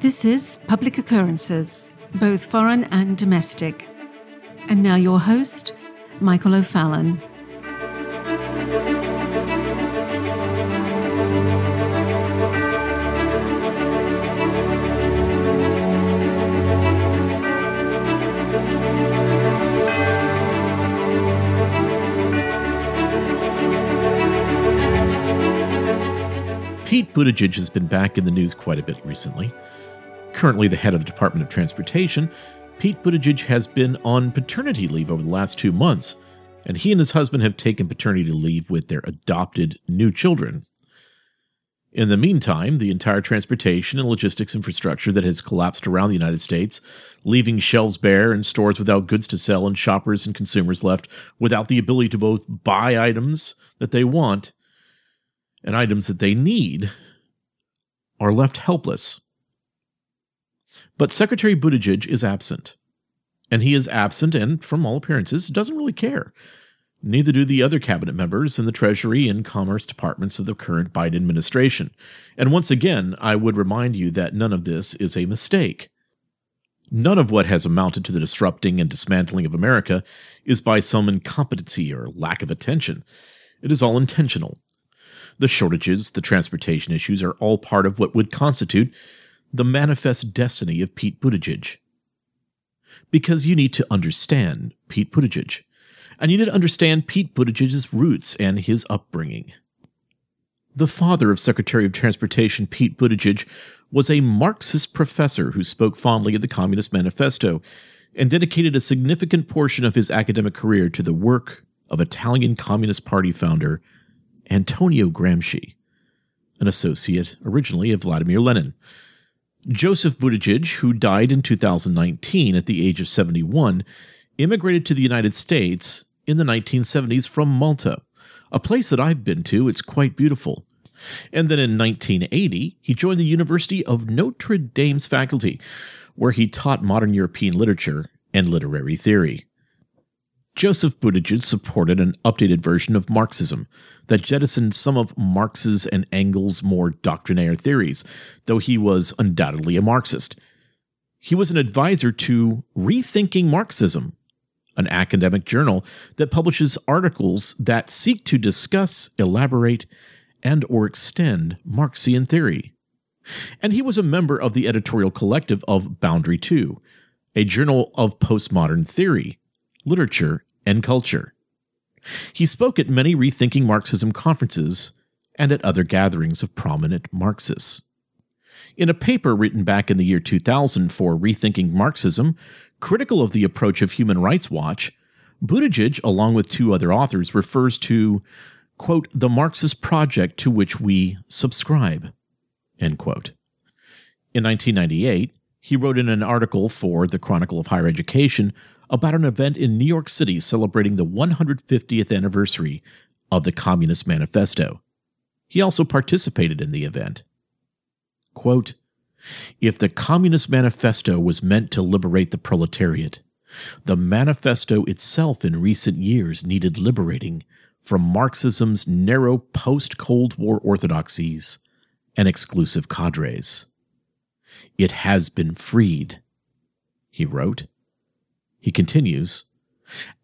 This is Public Occurrences, both foreign and domestic. And now your host, Michael O'Fallon. Pete Buttigieg has been back in the news quite a bit recently. Currently the head of the Department of Transportation, Pete Buttigieg has been on paternity leave over the last two months, and he and his husband have taken paternity leave with their adopted new children. In the meantime, the entire transportation and logistics infrastructure that has collapsed around the United States, leaving shelves bare and stores without goods to sell, and shoppers and consumers left without the ability to both buy items that they want and items that they need are left helpless. But Secretary Buttigieg is absent. And he is absent and, from all appearances, doesn't really care. Neither do the other cabinet members in the Treasury and Commerce departments of the current Biden administration. And once again, I would remind you that none of this is a mistake. None of what has amounted to the disrupting and dismantling of America is by some incompetency or lack of attention. It is all intentional. The shortages, the transportation issues are all part of what would constitute the manifest destiny of Pete Buttigieg. Because you need to understand Pete Buttigieg, and you need to understand Pete Buttigieg's roots and his upbringing. The father of Secretary of Transportation Pete Buttigieg was a Marxist professor who spoke fondly of the Communist Manifesto and dedicated a significant portion of his academic career to the work of Italian Communist Party founder Antonio Gramsci, an associate originally of Vladimir Lenin. Joseph Buttigieg, who died in 2019 at the age of 71, immigrated to the United States in the 1970s from Malta, a place that I've been to. It's quite beautiful. And then in 1980, he joined the University of Notre Dame's faculty, where he taught modern European literature and literary theory. Joseph Buttigieg supported an updated version of Marxism that jettisoned some of Marx's and Engels' more doctrinaire theories, though he was undoubtedly a Marxist. He was an advisor to Rethinking Marxism, an academic journal that publishes articles that seek to discuss, elaborate, and or extend Marxian theory. And he was a member of the editorial collective of Boundary 2, a journal of postmodern theory literature, and culture. He spoke at many Rethinking Marxism conferences and at other gatherings of prominent Marxists. In a paper written back in the year 2000 for Rethinking Marxism, critical of the approach of Human Rights Watch, Buttigieg, along with two other authors, refers to, quote, the Marxist project to which we subscribe, end quote. In 1998, he wrote in an article for the Chronicle of Higher Education about an event in New York City celebrating the 150th anniversary of the Communist Manifesto. He also participated in the event. Quote, if the Communist Manifesto was meant to liberate the proletariat, the manifesto itself in recent years needed liberating from Marxism's narrow post Cold War orthodoxies and exclusive cadres. It has been freed, he wrote. He continues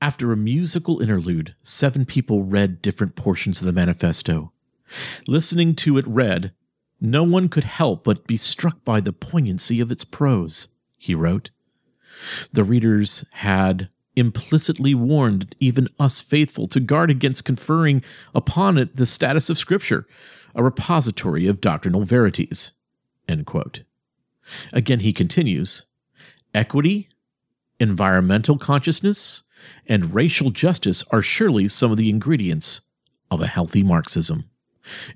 After a musical interlude, seven people read different portions of the manifesto. Listening to it read, no one could help but be struck by the poignancy of its prose, he wrote. The readers had implicitly warned even us faithful to guard against conferring upon it the status of Scripture, a repository of doctrinal verities. Again, he continues Equity, environmental consciousness, and racial justice are surely some of the ingredients of a healthy Marxism.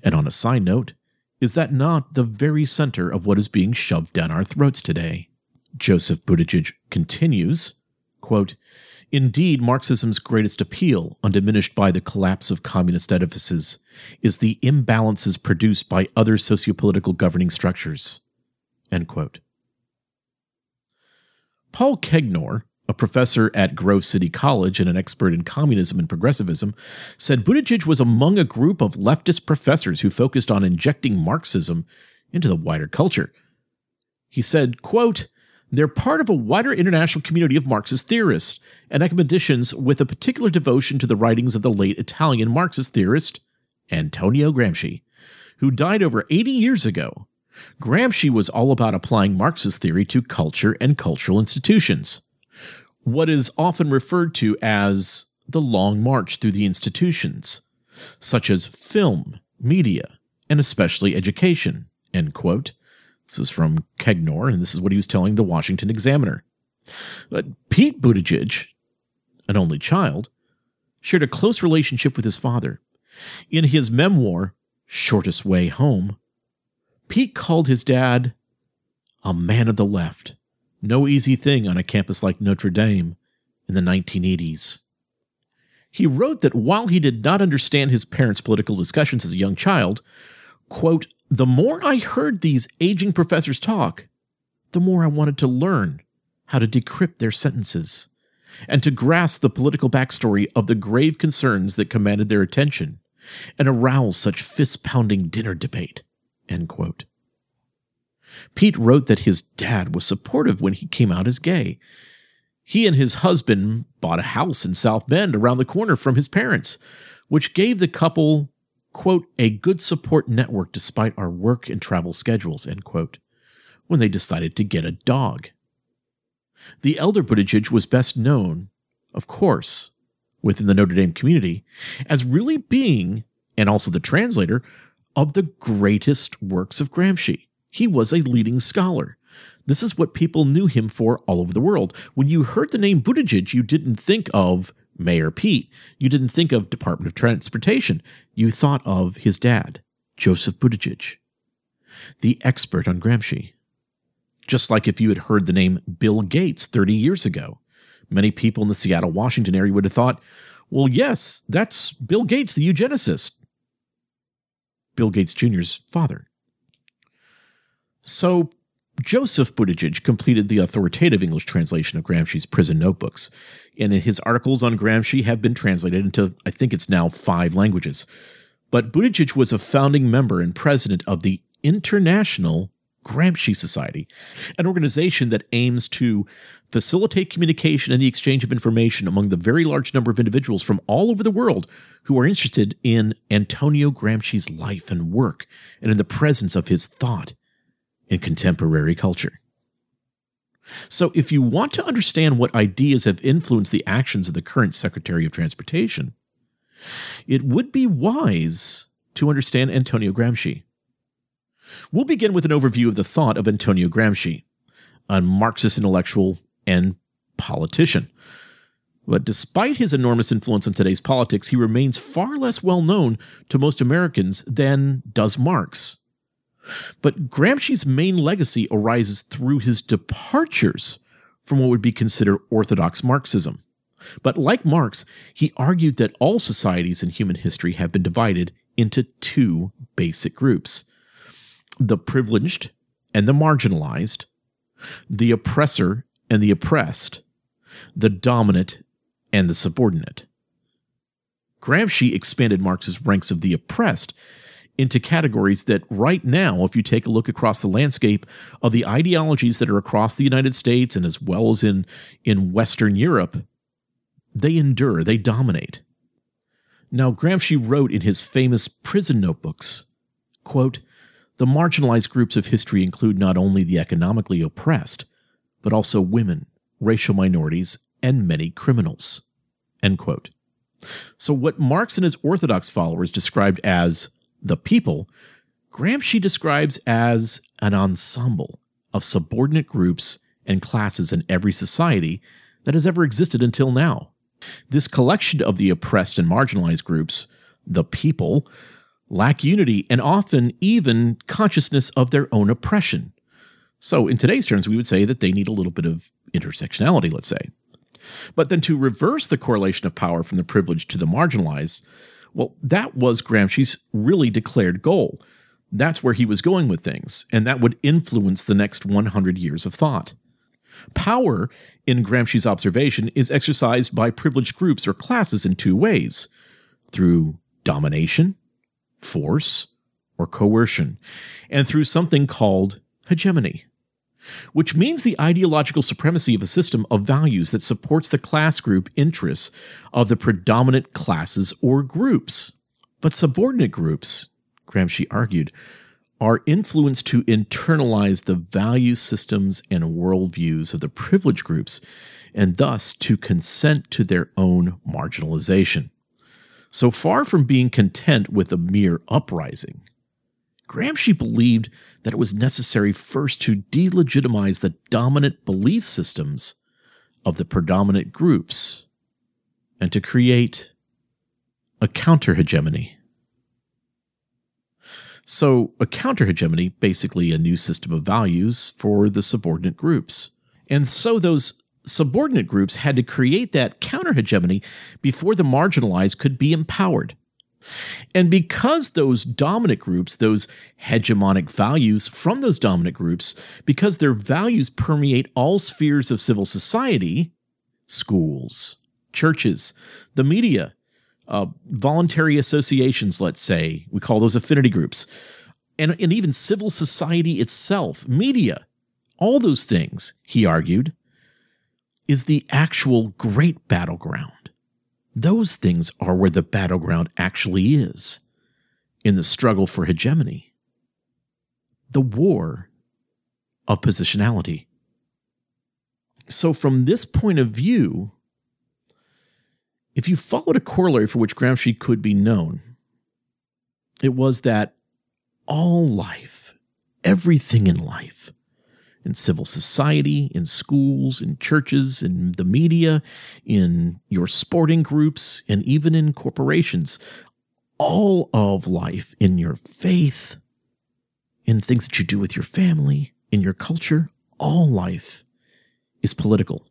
And on a side note, is that not the very center of what is being shoved down our throats today? Joseph Buttigieg continues, quote, Indeed, Marxism's greatest appeal, undiminished by the collapse of communist edifices, is the imbalances produced by other sociopolitical governing structures. End quote. Paul Kengor, a professor at Grove City College and an expert in communism and progressivism, said Buttigieg was among a group of leftist professors who focused on injecting Marxism into the wider culture. He said, quote, they're part of a wider international community of Marxist theorists and academicians with a particular devotion to the writings of the late Italian Marxist theorist Antonio Gramsci, who died over 80 years ago. Gramsci was all about applying Marxist theory to culture and cultural institutions, what is often referred to as the long march through the institutions, such as film, media, and especially education. End quote. This is from Kengor, and this is what he was telling the Washington Examiner. But Pete Buttigieg, an only child, shared a close relationship with his father. In his memoir, Shortest Way Home, Pete called his dad a man of the left. No easy thing on a campus like Notre Dame in the 1980s. He wrote that while he did not understand his parents' political discussions as a young child, quote, the more I heard these aging professors talk, the more I wanted to learn how to decrypt their sentences and to grasp the political backstory of the grave concerns that commanded their attention and arouse such fist pounding dinner debate. End quote. Pete wrote that his dad was supportive when he came out as gay. He and his husband bought a house in South Bend around the corner from his parents, which gave the couple, quote, a good support network despite our work and travel schedules, end quote, when they decided to get a dog. The elder Buttigieg was best known, of course, within the Notre Dame community as really being, and also the translator, of the greatest works of Gramsci. He was a leading scholar. This is what people knew him for all over the world. When you heard the name Buttigieg, you didn't think of Mayor Pete. You didn't think of Department of Transportation. You thought of his dad, Joseph Buttigieg, the expert on Gramsci. Just like if you had heard the name Bill Gates 30 years ago, many people in the Seattle, Washington area would have thought, well, yes, that's Bill Gates, the eugenicist. Bill Gates Jr.'s father. So, Joseph Buttigieg completed the authoritative English translation of Gramsci's prison notebooks, and his articles on Gramsci have been translated into, I think it's now five languages. But Buttigieg was a founding member and president of the International Gramsci Society, an organization that aims to facilitate communication and the exchange of information among the very large number of individuals from all over the world who are interested in Antonio Gramsci's life and work and in the presence of his thought in contemporary culture. So, if you want to understand what ideas have influenced the actions of the current Secretary of Transportation, it would be wise to understand Antonio Gramsci. We'll begin with an overview of the thought of Antonio Gramsci, a Marxist intellectual and politician. But despite his enormous influence on today's politics, he remains far less well known to most Americans than does Marx. But Gramsci's main legacy arises through his departures from what would be considered orthodox Marxism. But like Marx, he argued that all societies in human history have been divided into two basic groups the privileged and the marginalized, the oppressor and the oppressed, the dominant and the subordinate. Gramsci expanded Marx's ranks of the oppressed into categories that right now, if you take a look across the landscape of the ideologies that are across the United States and as well as in, in Western Europe, they endure, they dominate. Now, Gramsci wrote in his famous prison notebooks, quote, the marginalized groups of history include not only the economically oppressed, but also women, racial minorities, and many criminals. End quote. So, what Marx and his Orthodox followers described as the people, Gramsci describes as an ensemble of subordinate groups and classes in every society that has ever existed until now. This collection of the oppressed and marginalized groups, the people, lack unity and often even consciousness of their own oppression. So, in today's terms, we would say that they need a little bit of intersectionality, let's say. But then to reverse the correlation of power from the privileged to the marginalized, well, that was Gramsci's really declared goal. That's where he was going with things, and that would influence the next 100 years of thought. Power, in Gramsci's observation, is exercised by privileged groups or classes in two ways through domination, force, or coercion, and through something called hegemony. which means the ideological supremacy of a system of values that supports the class group interests of the predominant classes or groups. But subordinate groups, Gramsci argued, are influenced to internalize the value systems and worldviews of the privileged groups and thus to consent to their own marginalization. So far from being content with a mere uprising, Gramsci believed that it was necessary first to delegitimize the dominant belief systems of the predominant groups and to create a counter hegemony. So, a counter hegemony, basically a new system of values for the subordinate groups. And so, those subordinate groups had to create that counter hegemony before the marginalized could be empowered. And because those dominant groups, those hegemonic values from those dominant groups, because their values permeate all spheres of civil society schools, churches, the media, uh, voluntary associations, let's say, we call those affinity groups, and, and even civil society itself, media, all those things, he argued, is the actual great battleground. Those things are where the battleground actually is in the struggle for hegemony. The war of positionality. So, from this point of view, if you followed a corollary for which Gramsci could be known, it was that all life, everything in life, in civil society, in schools, in churches, in the media, in your sporting groups, and even in corporations. All of life, in your faith, in things that you do with your family, in your culture, all life is political.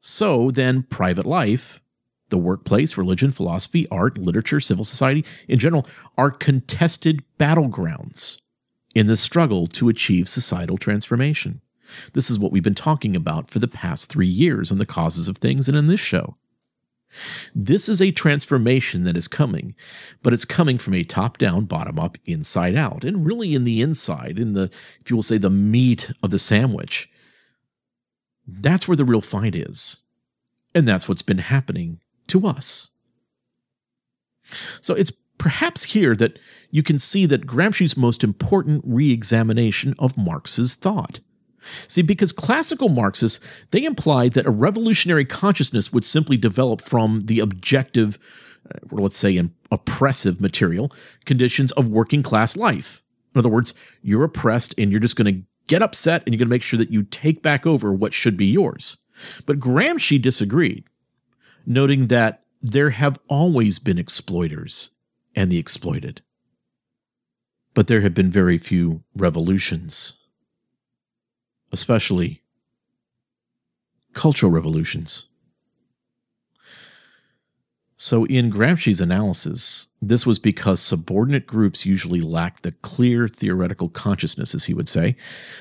So then, private life, the workplace, religion, philosophy, art, literature, civil society in general, are contested battlegrounds in the struggle to achieve societal transformation. This is what we've been talking about for the past three years on the causes of things and in this show. This is a transformation that is coming, but it's coming from a top down, bottom up, inside out, and really in the inside, in the, if you will say, the meat of the sandwich. That's where the real fight is. And that's what's been happening to us. So it's perhaps here that you can see that Gramsci's most important re examination of Marx's thought. See, because classical Marxists, they implied that a revolutionary consciousness would simply develop from the objective, uh, or let's say, oppressive material conditions of working class life. In other words, you're oppressed and you're just going to get upset and you're going to make sure that you take back over what should be yours. But Gramsci disagreed, noting that there have always been exploiters and the exploited. But there have been very few revolutions, especially cultural revolutions. So, in Gramsci's analysis, this was because subordinate groups usually lack the clear theoretical consciousness, as he would say,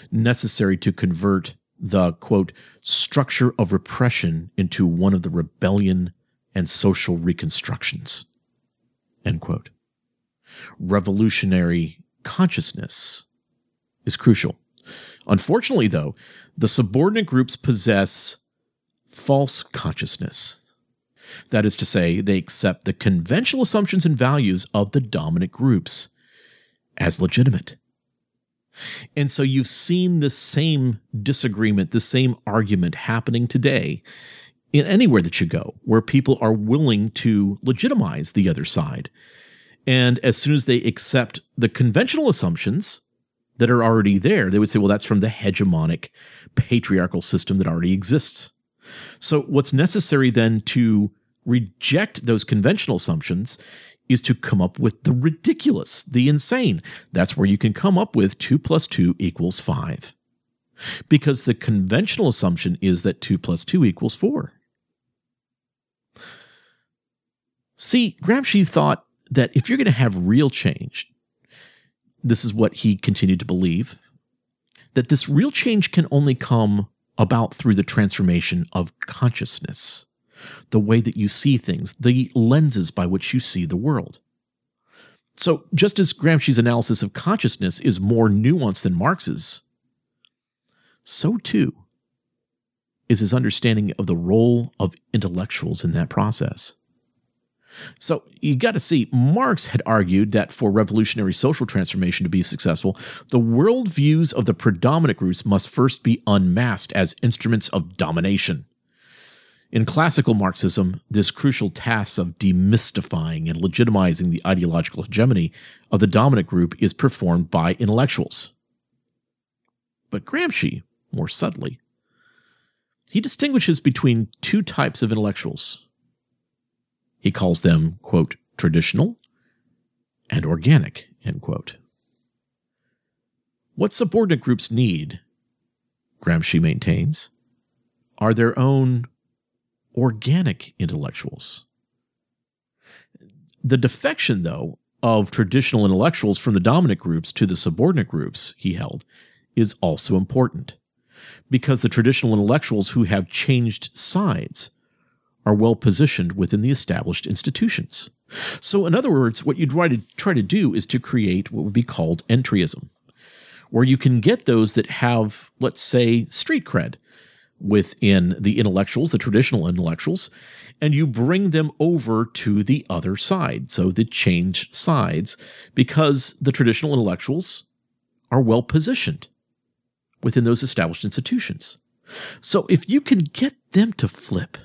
necessary to convert the, quote, structure of repression into one of the rebellion and social reconstructions, End quote. Revolutionary consciousness is crucial. Unfortunately, though, the subordinate groups possess false consciousness. That is to say, they accept the conventional assumptions and values of the dominant groups as legitimate. And so you've seen the same disagreement, the same argument happening today in anywhere that you go where people are willing to legitimize the other side. And as soon as they accept the conventional assumptions that are already there, they would say, well, that's from the hegemonic patriarchal system that already exists. So, what's necessary then to reject those conventional assumptions is to come up with the ridiculous, the insane. That's where you can come up with 2 plus 2 equals 5. Because the conventional assumption is that 2 plus 2 equals 4. See, Gramsci thought that if you're going to have real change, this is what he continued to believe, that this real change can only come about through the transformation of consciousness, the way that you see things, the lenses by which you see the world. So, just as Gramsci's analysis of consciousness is more nuanced than Marx's, so too is his understanding of the role of intellectuals in that process. So you got to see, Marx had argued that for revolutionary social transformation to be successful, the worldviews of the predominant groups must first be unmasked as instruments of domination. In classical Marxism, this crucial task of demystifying and legitimizing the ideological hegemony of the dominant group is performed by intellectuals. But Gramsci, more subtly, he distinguishes between two types of intellectuals. He calls them, quote, traditional and organic, end quote. What subordinate groups need, Gramsci maintains, are their own organic intellectuals. The defection, though, of traditional intellectuals from the dominant groups to the subordinate groups, he held, is also important. Because the traditional intellectuals who have changed sides are well positioned within the established institutions. So, in other words, what you'd try to, try to do is to create what would be called entryism, where you can get those that have, let's say, street cred within the intellectuals, the traditional intellectuals, and you bring them over to the other side. So, the change sides, because the traditional intellectuals are well positioned within those established institutions. So, if you can get them to flip,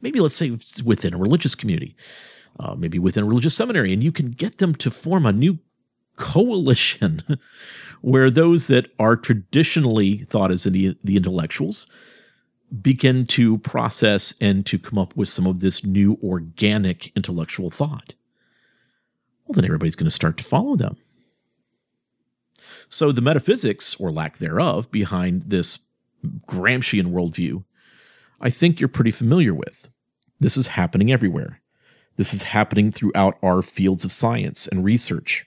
maybe let's say within a religious community, uh, maybe within a religious seminary, and you can get them to form a new coalition where those that are traditionally thought as the, the intellectuals begin to process and to come up with some of this new organic intellectual thought. Well, then everybody's going to start to follow them. So the metaphysics, or lack thereof, behind this Gramscian worldview I think you're pretty familiar with. This is happening everywhere. This is happening throughout our fields of science and research.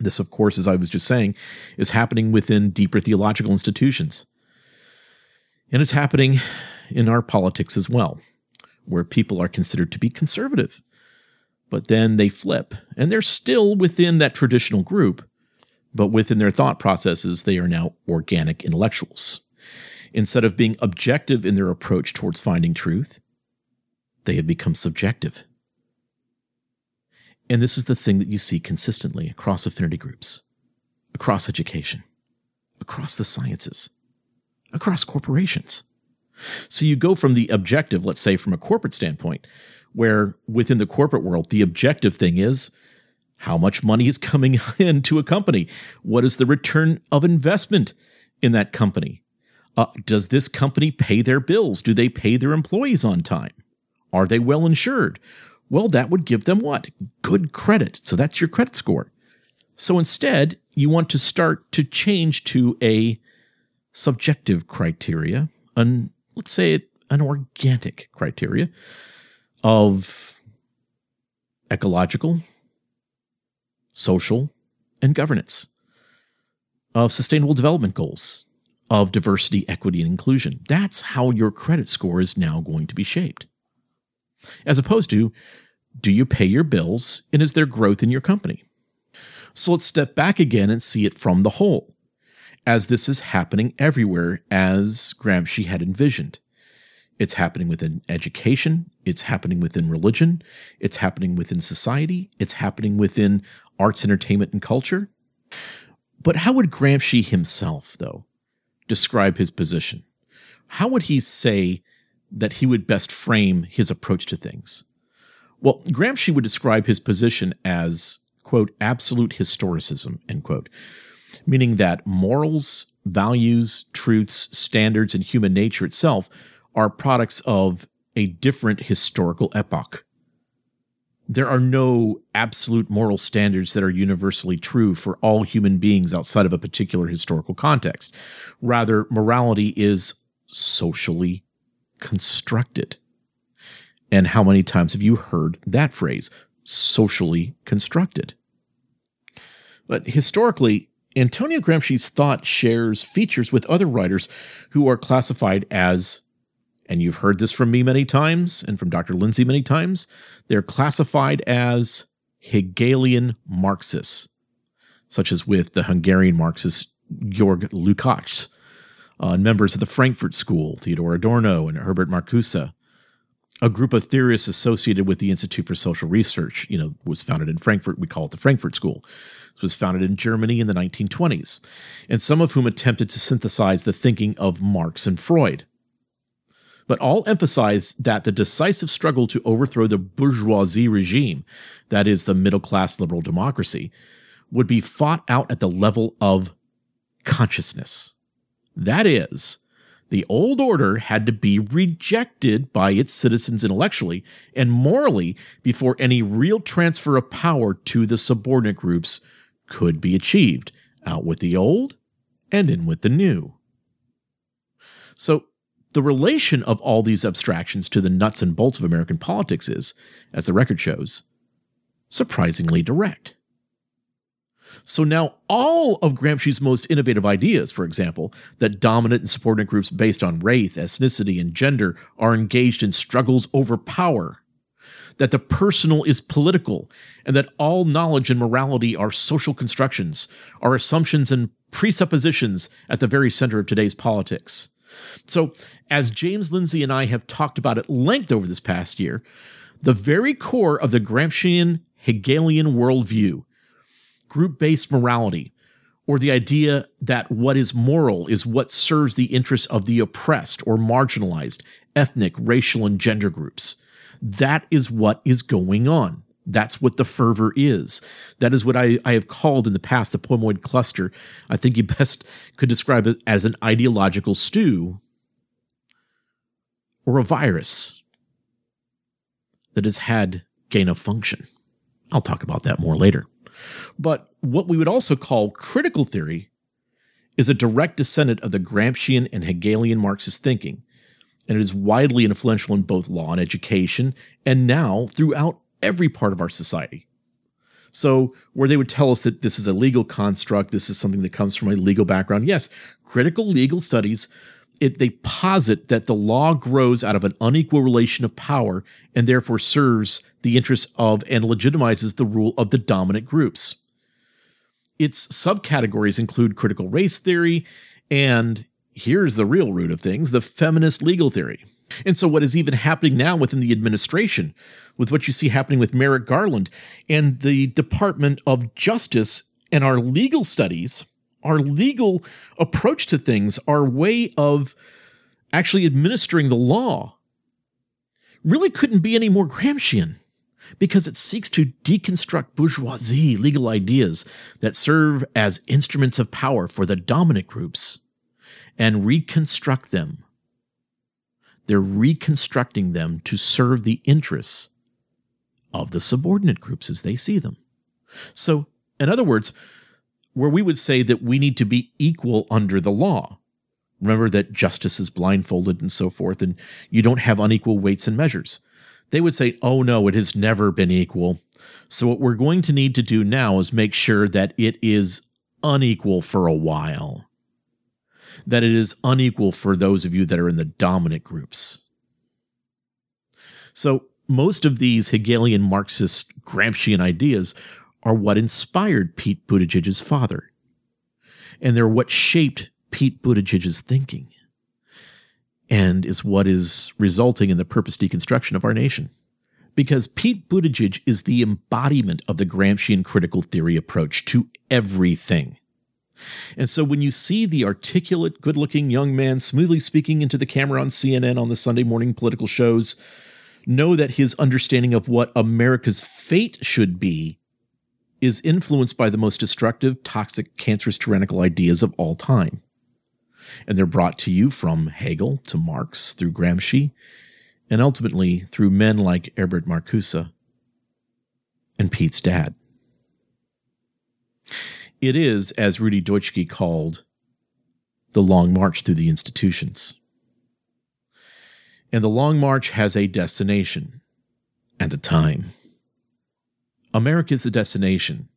This, of course, as I was just saying, is happening within deeper theological institutions. And it's happening in our politics as well, where people are considered to be conservative. But then they flip, and they're still within that traditional group, but within their thought processes, they are now organic intellectuals. Instead of being objective in their approach towards finding truth, they have become subjective. And this is the thing that you see consistently across affinity groups, across education, across the sciences, across corporations. So you go from the objective, let's say from a corporate standpoint, where within the corporate world, the objective thing is how much money is coming into a company? What is the return of investment in that company? Uh, does this company pay their bills? Do they pay their employees on time? Are they well insured? Well, that would give them what? Good credit. So that's your credit score. So instead, you want to start to change to a subjective criteria, an let's say an organic criteria of ecological, social, and governance, of sustainable development goals, of diversity, equity, and inclusion. That's how your credit score is now going to be shaped. As opposed to, do you pay your bills and is there growth in your company? So let's step back again and see it from the whole, as this is happening everywhere as Gramsci had envisioned. It's happening within education, it's happening within religion, it's happening within society, it's happening within arts, entertainment, and culture. But how would Gramsci himself, though, describe his position? How would he say that he would best frame his approach to things? Well, Gramsci would describe his position as, quote, absolute historicism, end quote, meaning that morals, values, truths, standards, and human nature itself are products of a different historical epoch there are no absolute moral standards that are universally true for all human beings outside of a particular historical context. Rather, morality is socially constructed. And how many times have you heard that phrase, socially constructed? But historically, Antonio Gramsci's thought shares features with other writers who are classified as and you've heard this from me many times and from Dr. Lindsay many times, they're classified as Hegelian Marxists, such as with the Hungarian Marxist Georg Lukács, uh, members of the Frankfurt School, Theodor Adorno and Herbert Marcuse, a group of theorists associated with the Institute for Social Research, you know, was founded in Frankfurt. We call it the Frankfurt School. This was founded in Germany in the 1920s, and some of whom attempted to synthesize the thinking of Marx and Freud. But all emphasize that the decisive struggle to overthrow the bourgeoisie regime, that is, the middle class liberal democracy, would be fought out at the level of consciousness. That is, the old order had to be rejected by its citizens intellectually and morally before any real transfer of power to the subordinate groups could be achieved. Out with the old and in with the new. So, the relation of all these abstractions to the nuts and bolts of American politics is, as the record shows, surprisingly direct. So now all of Gramsci's most innovative ideas, for example, that dominant and subordinate groups based on race, ethnicity, and gender are engaged in struggles over power, that the personal is political, and that all knowledge and morality are social constructions, are assumptions and presuppositions at the very center of today's politics. So, as James Lindsay and I have talked about at length over this past year, the very core of the Gramscian Hegelian worldview group based morality, or the idea that what is moral is what serves the interests of the oppressed or marginalized ethnic, racial, and gender groups. That is what is going on. That's what the fervor is. That is what I, I have called in the past the poemoid cluster. I think you best could describe it as an ideological stew or a virus that has had gain of function. I'll talk about that more later. But what we would also call critical theory is a direct descendant of the Gramscian and Hegelian Marxist thinking, and it is widely influential in both law and education, and now throughout every part of our society. So, where they would tell us that this is a legal construct, this is something that comes from a legal background, yes, critical legal studies it, they posit that the law grows out of an unequal relation of power and therefore serves the interests of and legitimizes the rule of the dominant groups. Its subcategories include critical race theory and here's the real root of things the feminist legal theory. And so, what is even happening now within the administration, with what you see happening with Merrick Garland and the Department of Justice and our legal studies our legal approach to things, our way of actually administering the law, really couldn't be any more Gramscian because it seeks to deconstruct bourgeoisie legal ideas that serve as instruments of power for the dominant groups and reconstruct them. They're reconstructing them to serve the interests of the subordinate groups as they see them. So, in other words, where we would say that we need to be equal under the law. Remember that justice is blindfolded and so forth, and you don't have unequal weights and measures. They would say, oh no, it has never been equal. So, what we're going to need to do now is make sure that it is unequal for a while, that it is unequal for those of you that are in the dominant groups. So, most of these Hegelian Marxist Gramscian ideas are what inspired Pete Buttigieg's father. And they're what shaped Pete Buttigieg's thinking and is what is resulting in the purpose deconstruction of our nation. Because Pete Buttigieg is the embodiment of the Gramscian critical theory approach to everything. And so when you see the articulate, good looking young man smoothly speaking into the camera on CNN on the Sunday morning political shows, know that his understanding of what America's fate should be is influenced by the most destructive, toxic, cancerous, tyrannical ideas of all time. And they're brought to you from Hegel to Marx through Gramsci, and ultimately through men like Herbert Marcuse and Pete's dad. It is, as Rudi Dutschke called, the long march through the institutions. And the long march has a destination and a time. America is the destination,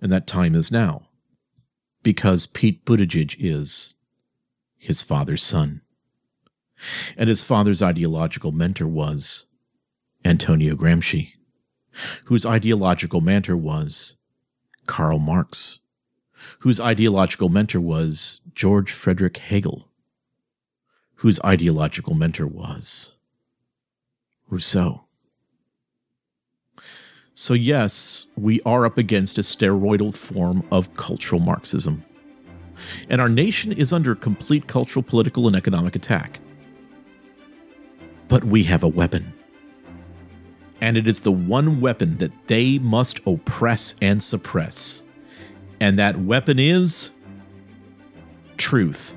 and that time is now, because Pete Buttigieg is his father's son. And his father's ideological mentor was Antonio Gramsci, whose ideological mentor was Karl Marx, whose ideological mentor was George Frederick Hegel, whose ideological mentor was Rousseau. So, yes, we are up against a steroidal form of cultural Marxism. And our nation is under complete cultural, political, and economic attack. But we have a weapon. And it is the one weapon that they must oppress and suppress. And that weapon is truth.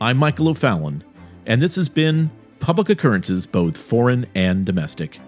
I'm Michael O'Fallon, and this has been Public Occurrences, both foreign and domestic.